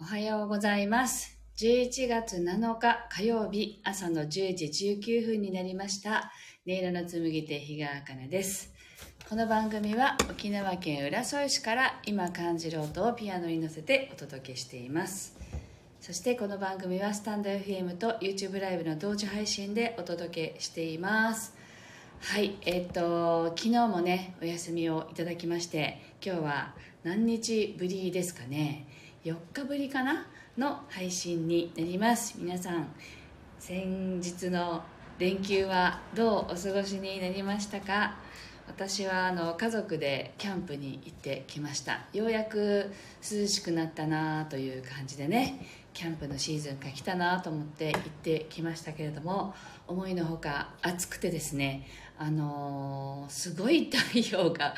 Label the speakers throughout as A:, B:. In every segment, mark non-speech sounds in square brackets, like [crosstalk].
A: おはようございます。11月7日火曜日朝の10時19分になりました。音色の紡手日川茜です。この番組は沖縄県浦添市から今感じる音をピアノに乗せてお届けしています。そしてこの番組はスタンド FM と YouTube ライブの同時配信でお届けしています。はい、えっと、昨日もね、お休みをいただきまして、今日は何日ぶりですかね、4日ぶりかなの配信になります。皆さん、先日の連休はどうお過ごしになりましたか？私はあの家族でキャンプに行ってきましたようやく涼しくなったなという感じでねキャンプのシーズンが来たなと思って行ってきましたけれども思いのほか暑くてですねあのーすごい太陽が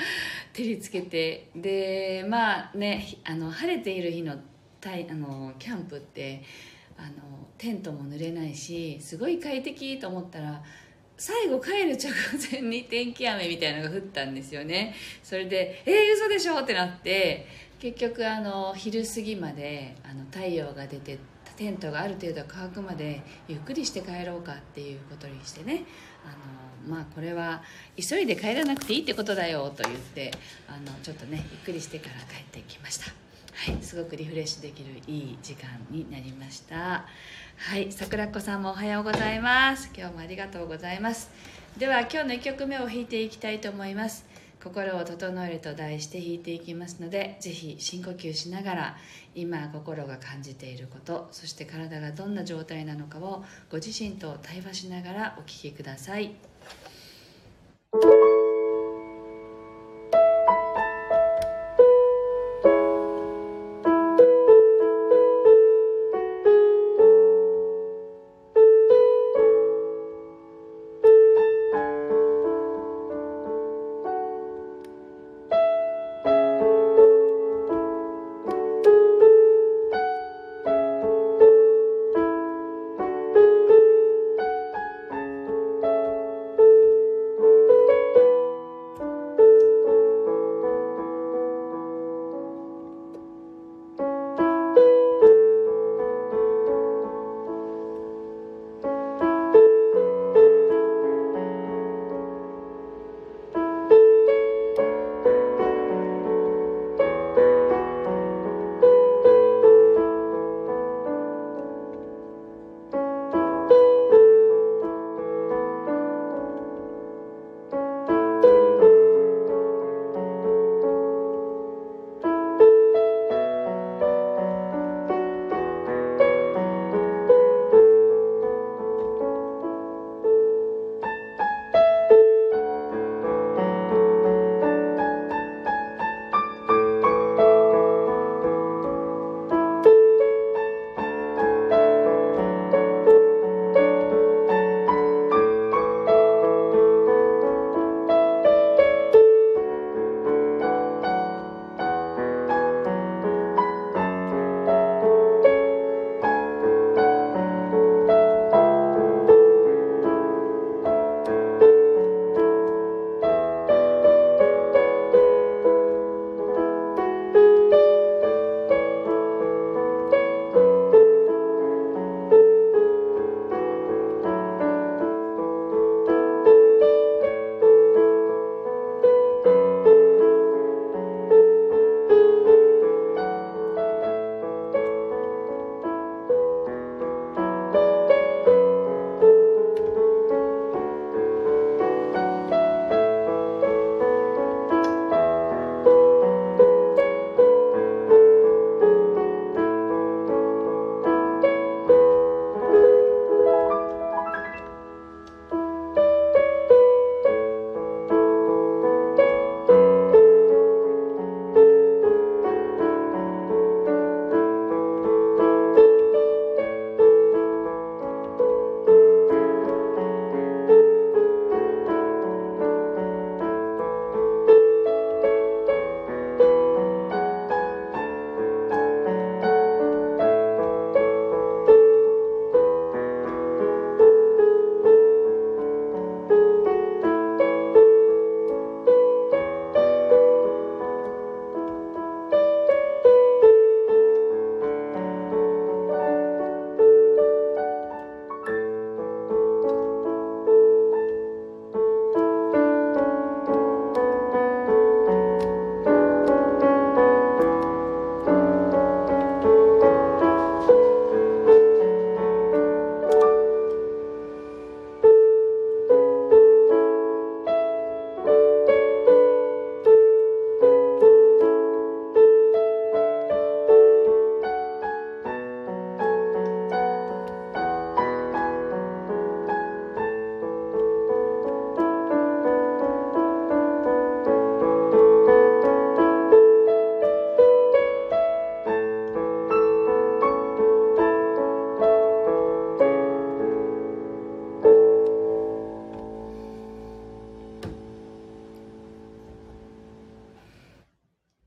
A: 照りつけてでまあねあの晴れている日のたいあのキャンプってあのテントも濡れないしすごい快適と思ったら最後帰る直前に天気雨みたいのが降ったんですよねそれで「えー、嘘でしょ!」ってなって結局あの昼過ぎまであの太陽が出てテントがある程度乾くまでゆっくりして帰ろうかっていうことにしてねあのまあこれは急いで帰らなくていいってことだよと言ってあのちょっとねゆっくりしてから帰ってきましたはいすごくリフレッシュできるいい時間になりました。はい桜子さんもおはようございます。今日もありがとうございます。では今日の1曲目を弾いていきたいと思います。心を整えると題して弾いていきますのでぜひ深呼吸しながら今心が感じていることそして体がどんな状態なのかをご自身と対話しながらお聴きください。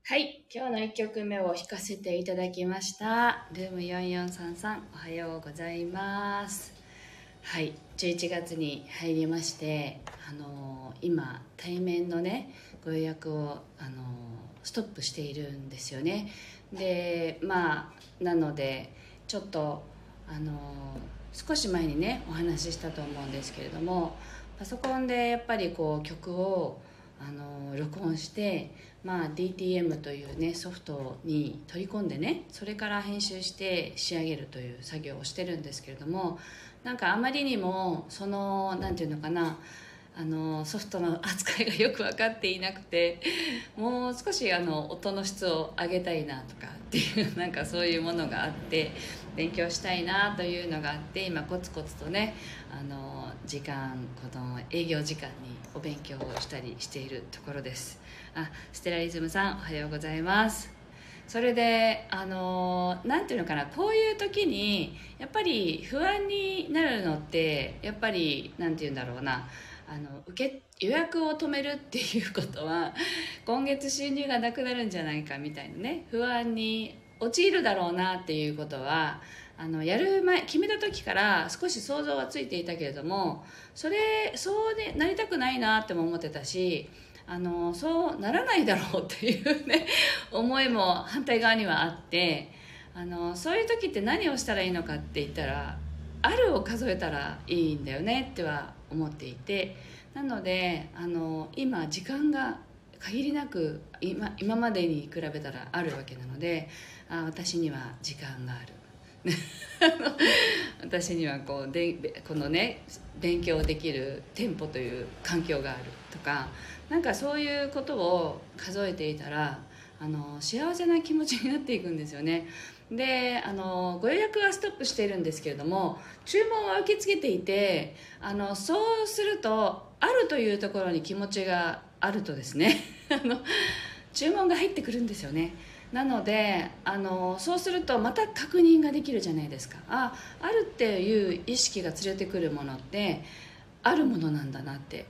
A: はい、今日の1曲目を弾かせていただきました。ルーム4433、おはようございます。はい、11月に入りまして、あのー今、対面のね、ご予約を、あのーストップしているんですよね。で、まあ、なので、ちょっと、あのー少し前にね、お話ししたと思うんですけれども、パソコンでやっぱりこう曲をあの録音して、まあ、DTM という、ね、ソフトに取り込んでねそれから編集して仕上げるという作業をしてるんですけれどもなんかあまりにもそのなんていうのかなあのソフトの扱いがよく分かっていなくてもう少しあの音の質を上げたいなとかっていう [laughs] なんかそういうものがあって勉強したいなというのがあって今コツコツとねあの時間この営業時間にお勉強をしたりしているところです。あステラリズムさんおはようございます。それであのなんていうのかなこういう時にやっぱり不安になるのってやっぱりなんていうんだろうなあの受け予約を止めるっていうことは今月収入がなくなるんじゃないかみたいなね不安に陥るだろうなっていうことはあのやる前決めた時から少し想像はついていたけれどもそれそうでなりたくないなっても思ってたしあのそうならないだろうっていうね [laughs] 思いも反対側にはあってあのそういう時って何をしたらいいのかって言ったらあるを数えたらいいんだよねっては思っていてなのであの今時間が限りなく今今までに比べたらあるわけなのであ私には時間がある。[laughs] 私にはこうでこのね勉強できる店舗という環境があるとかなんかそういうことを数えていたらあの幸せな気持ちになっていくんですよね。であのご予約はストップしているんですけれども注文は受け付けていてあのそうするとあるというところに気持ちがあるとですね [laughs] あの注文が入ってくるんですよね。なのであのそうするとまた確認ができるじゃないですか。ああるっていう意識が連れてくるものってあるものなんだなって。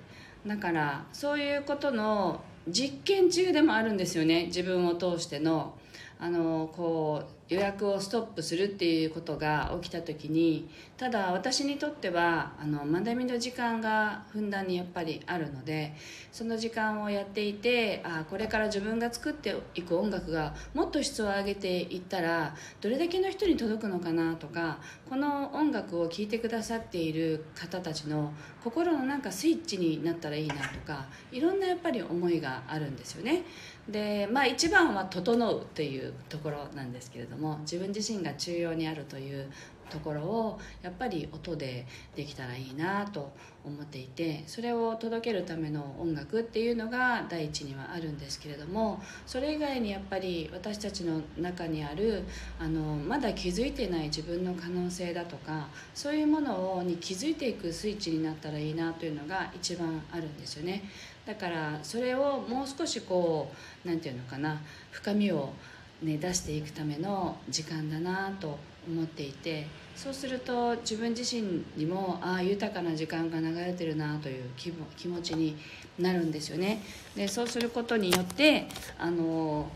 A: だからそういうことの実験中でもあるんですよね。自分を通しての。あのこう予約をストップするっていうことが起きた時にただ私にとってはあの学びの時間がふんだんにやっぱりあるのでその時間をやっていてあこれから自分が作っていく音楽がもっと質を上げていったらどれだけの人に届くのかなとかこの音楽を聴いてくださっている方たちの心のなんかスイッチになったらいいなとかいろんなやっぱり思いがあるんですよね。でまあ一番は「整う」というところなんですけれどもも自分自身が中央にあるというところをやっぱり音でできたらいいなと思っていてそれを届けるための音楽っていうのが第一にはあるんですけれどもそれ以外にやっぱり私たちの中にあるあのまだ気づいてない自分の可能性だとかそういうものに気づいていくスイッチになったらいいなというのが一番あるんですよね。だからそれをもう少しこう何て言うのかな深みをね、出していくための時間だなと思っていてそうすると自分自身にもああ豊かな時間が流れてるなという気も気持ちになるんですよね。でそうすることによってあの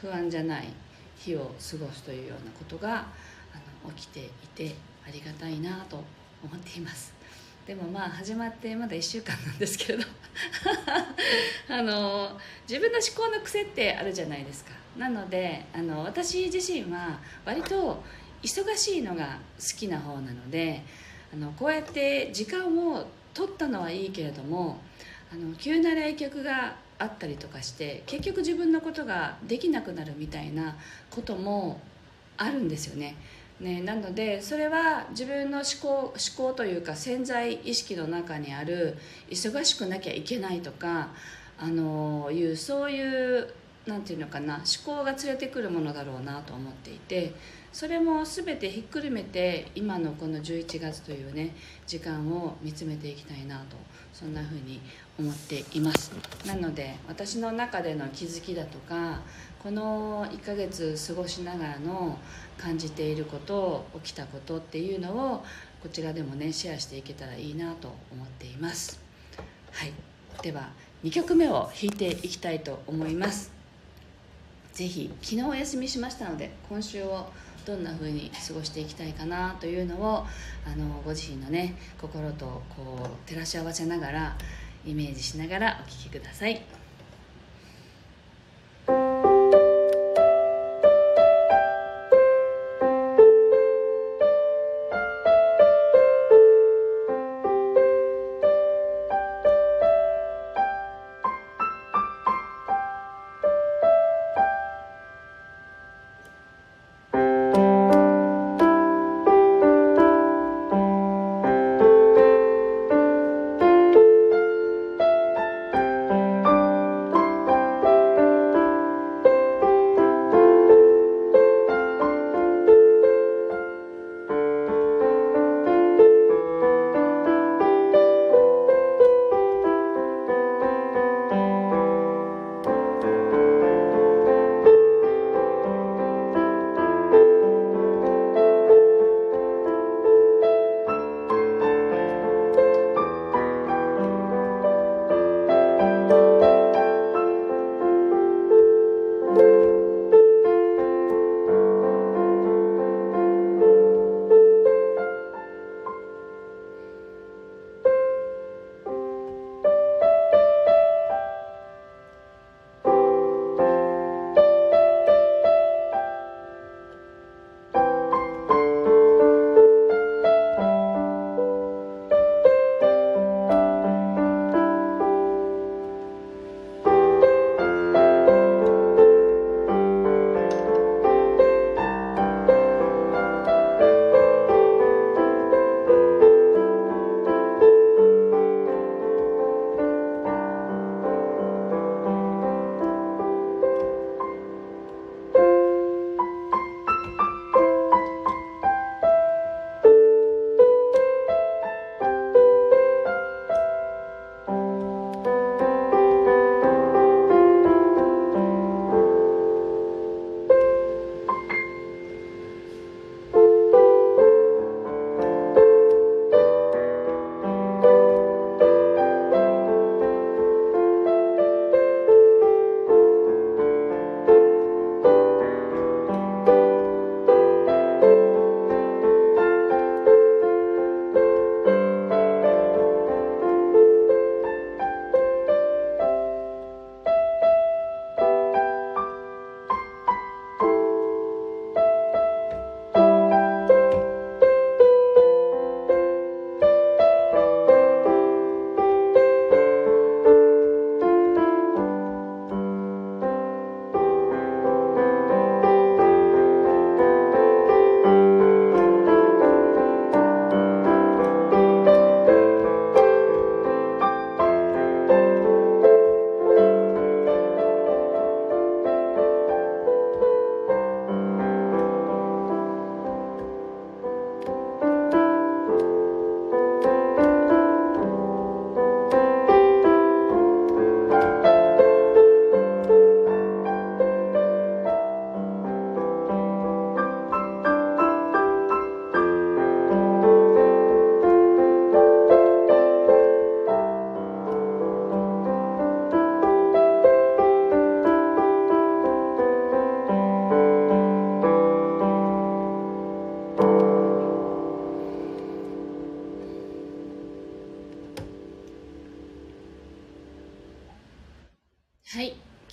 A: 不安じゃない日を過ごすというようなことがあの起きていてありがたいなと思っています。でもまあ始まってまだ1週間なんですけれど [laughs] あの自分の思考の癖ってあるじゃないですか。なのであの私自身は割と忙しいのが好きな方なのであのこうやって時間を取ったのはいいけれどもあの急な来客があったりとかして結局自分のことができなくなるみたいなこともあるんですよね。ね、なのでそれは自分の思考思考というか潜在意識の中にある忙しくなきゃいけないとかあのいうそういうなんていうのかな思考が連れてくるものだろうなと思っていてそれも全てひっくるめて今のこの11月というね時間を見つめていきたいなとそんなふうに思っています。なので私の中での気づきだとかこの1ヶ月過ごしながらの感じていること起きたことっていうのをこちらでもねシェアしていけたらいいなと思っています。はい。では2曲目を弾いていきたいと思います。ぜひ昨日お休みしましたので今週をどんな風に過ごしていきたいかなというのをあのご自身のね心とこう照らし合わせながらイメージしながらお聴きください。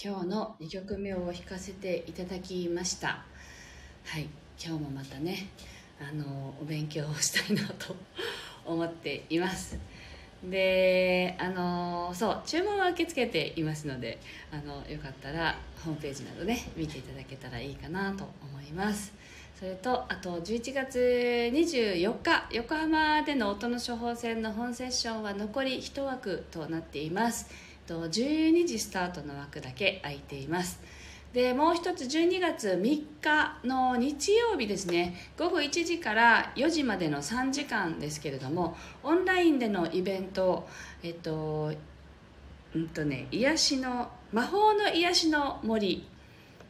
A: 今日の2曲目を弾かせていただきました。はい。今日もまたねあのお勉強をしたいなと [laughs] 思っています。であのそう注文は受け付けていますのであのよかったらホームページなどね見ていただけたらいいかなと思います。それとあと11月24日横浜での音の処方箋の本セッションは残り1枠となっています。と12時スタートの枠だけ空いています。でもう一つ12月3日の日曜日ですね。午後1時から4時までの3時間ですけれどもオンラインでのイベントえっとうんとね癒しの魔法の癒しの森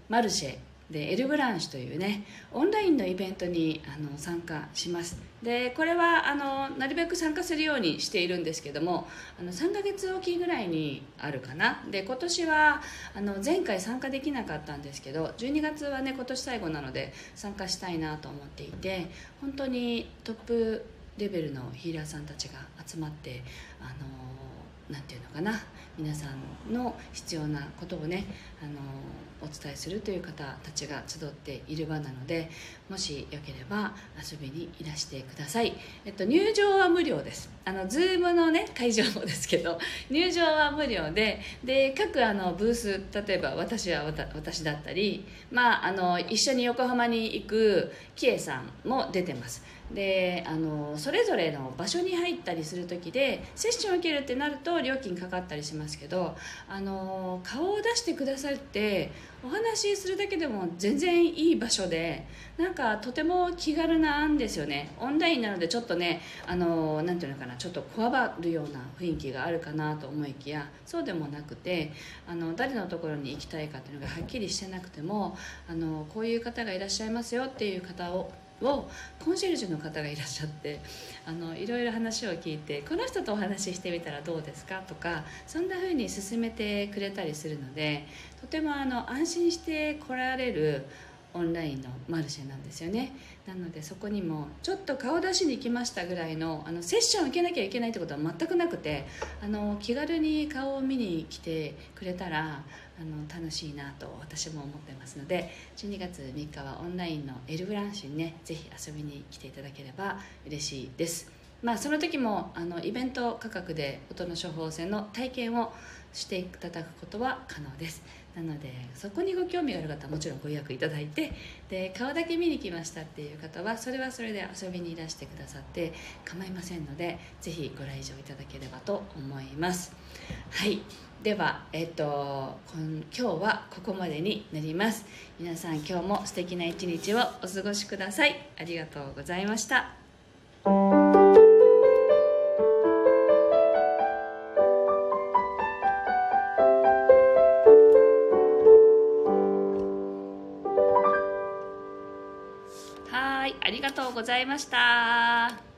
A: マルシェでエルブランシュというねオンラインのイベントにあの参加します。でこれはあのなるべく参加するようにしているんですけどもあの3ヶ月おきぐらいにあるかな。で今年はあの前回参加できなかったんですけど12月はね今年最後なので参加したいなと思っていて本当にトップレベルのヒーラーさんたちが集まってあのなんていうのかな。皆さんの必要なことをねあのお伝えするという方たちが集っている場なのでもしよければ遊びにいらしてください、えっと、入場は無料です。あの Zoom のね会場もですけど [laughs] 入場は無料でで各あのブース例えば私は私だったり、まあ、あの一緒に横浜に行くキエさんも出てます。であのそれぞれの場所に入ったりする時でセッションを受けるってなると料金かかったりしますけどあの顔を出してくださってお話しするだけでも全然いい場所でなんかとても気軽なんですよね。オンラインなのでちょっとねあのなていうのかなちょっとこわばるような雰囲気があるかなと思いきやそうでもなくてあの誰のところに行きたいかっていうのがはっきりしてなくてもあのこういう方がいらっしゃいますよっていう方ををコンシェルジュの方がいらっしゃってあのいろいろ話を聞いてこの人とお話ししてみたらどうですかとかそんな風に進めてくれたりするのでとてもあの安心して来られるオンラインのマルシェなんですよね。なのでそこにもちょっと顔出しに行きましたぐらいのあのセッション受けなきゃいけないってことは全くなくてあの気軽に顔を見に来てくれたらあの楽しいなと私も思ってますので12月3日はオンラインのエルブランシュにねぜひ遊びに来ていただければ嬉しいです。まあその時もあのイベント価格で音の処方箋の体験をしていただくことは可能です。なのでそこにご興味がある方はもちろんご予約いただいてで顔だけ見に来ましたっていう方はそれはそれで遊びにいらしてくださって構いませんのでぜひご来場いただければと思います。はい。では、えっと、今日はここまでになります。皆さん今日も素敵な一日をお過ごしください。ありがとうございました。ございました。